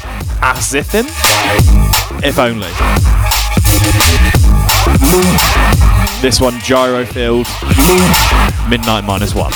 as if. Only. This one, Gyro Field, Midnight Minus One.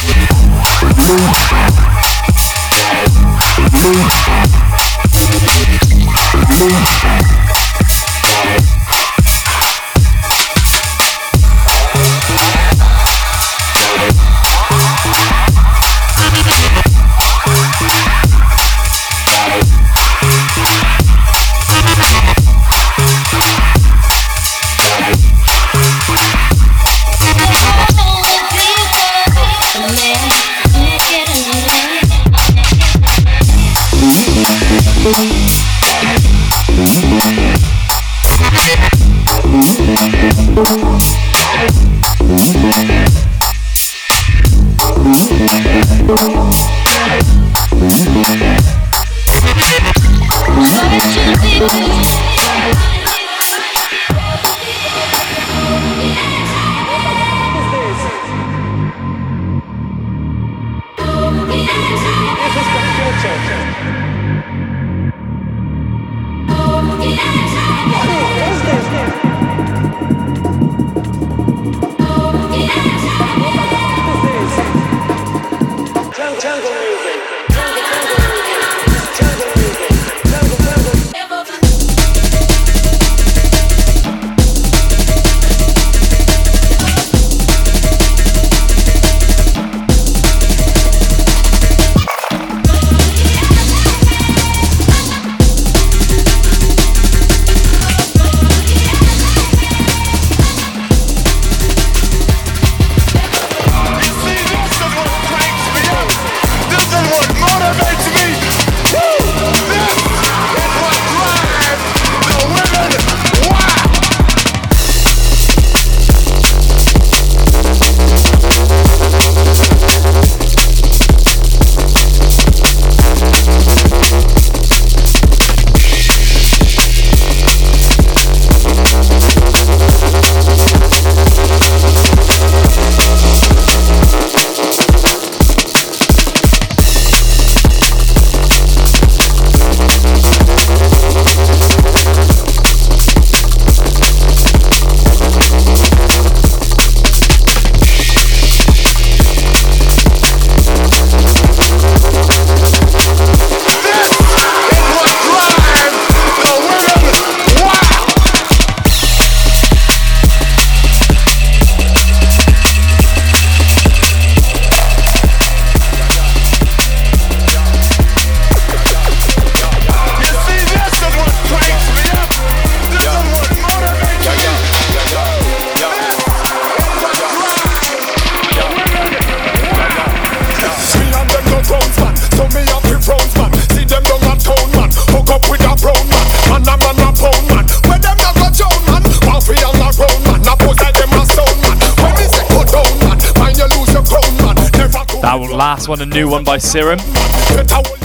One, a new one by Serum,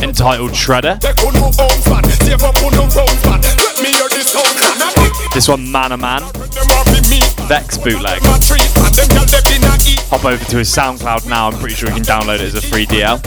entitled Shredder. This one, Man a Man, Vex bootleg. Hop over to his SoundCloud now. I'm pretty sure you can download it as a free DL.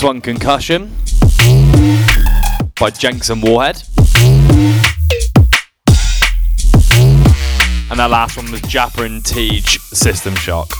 This one, Concussion by Jenks and Warhead. And that last one was Japper and Teach, System Shock.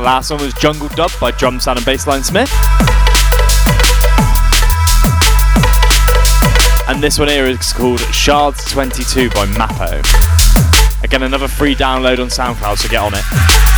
That last one was Jungle Dub by Drumsound and Bassline Smith. And this one here is called Shards 22 by Mappo. Again, another free download on SoundCloud, so get on it.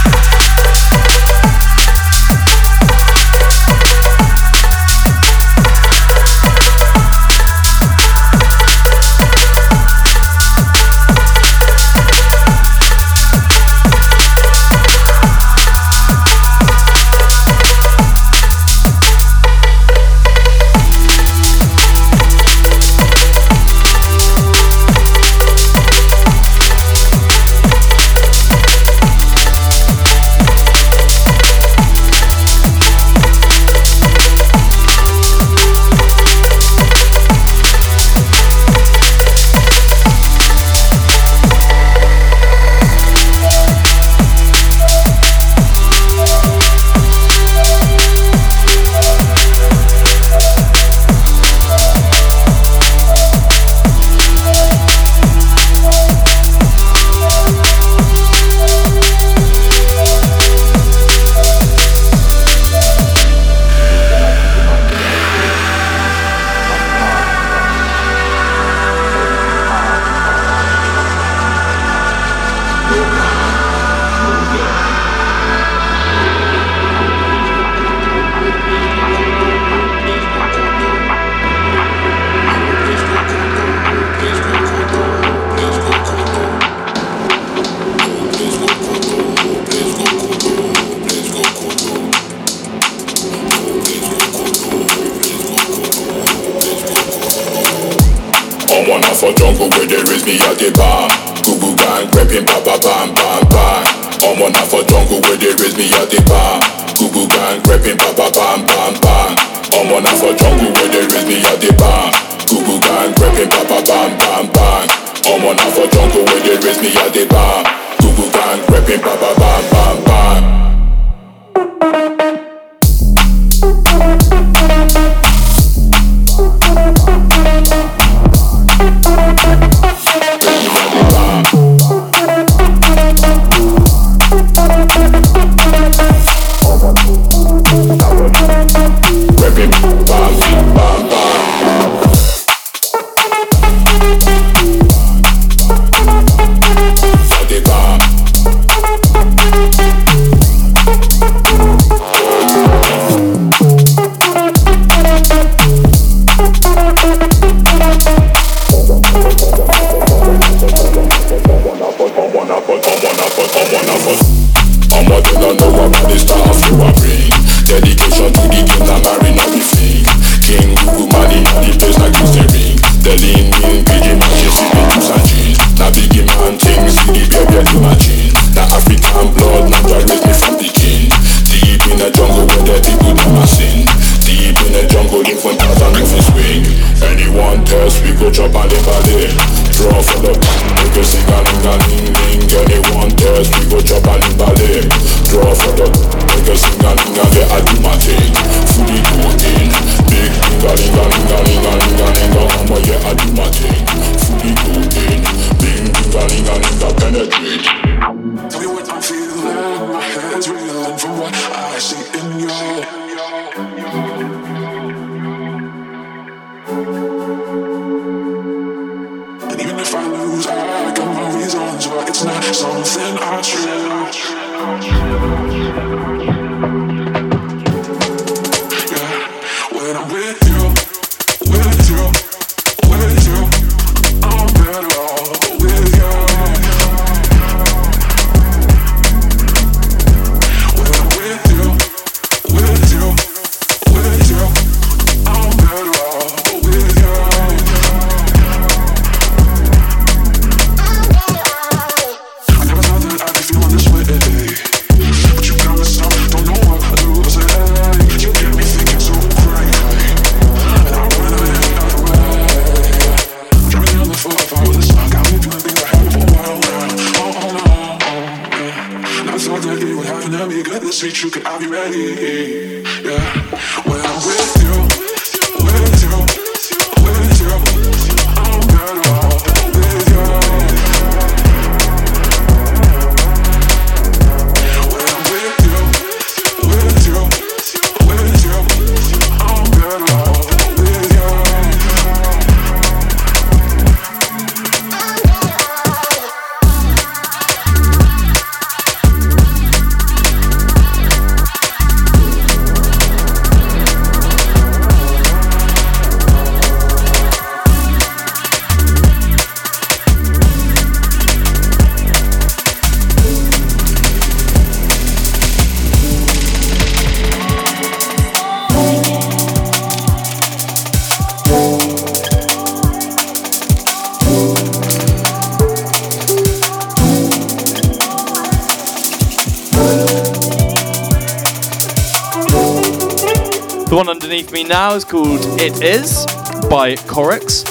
It Is by Corex.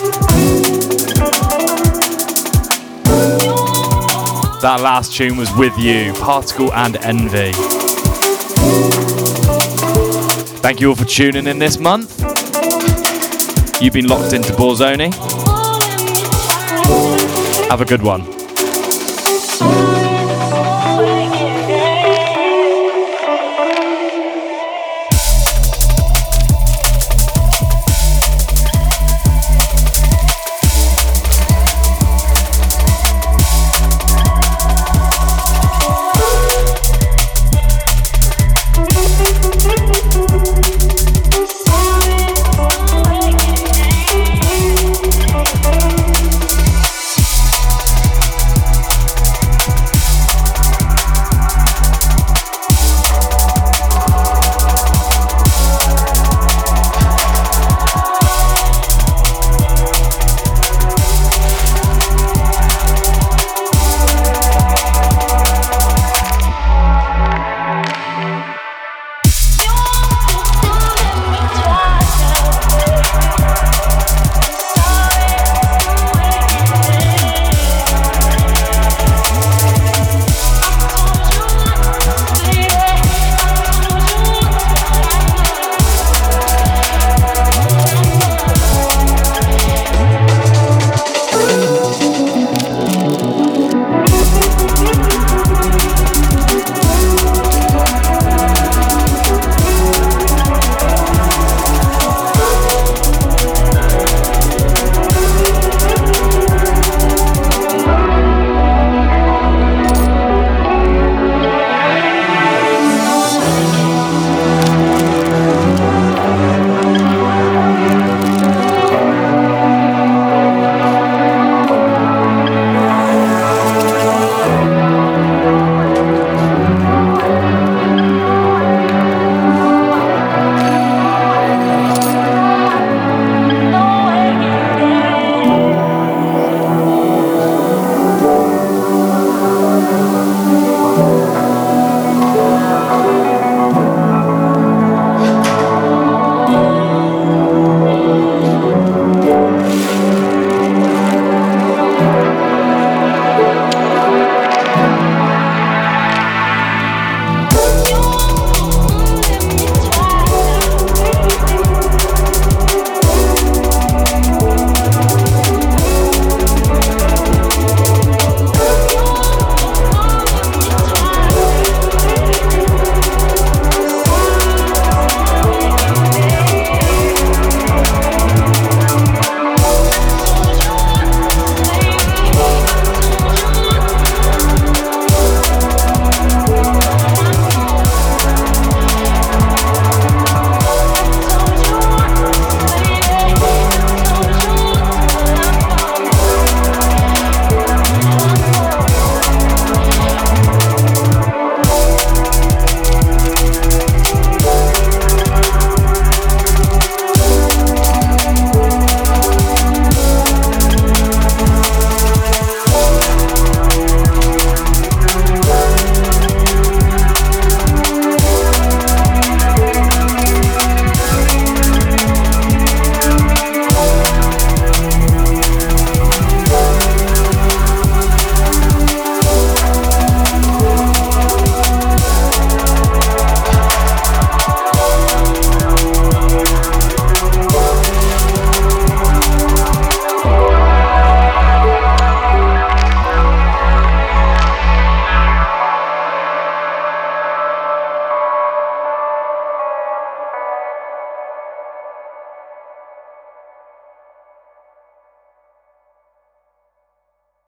That last tune was With You, Particle and Envy. Thank you all for tuning in this month. You've been locked into Borzoni. Have a good one.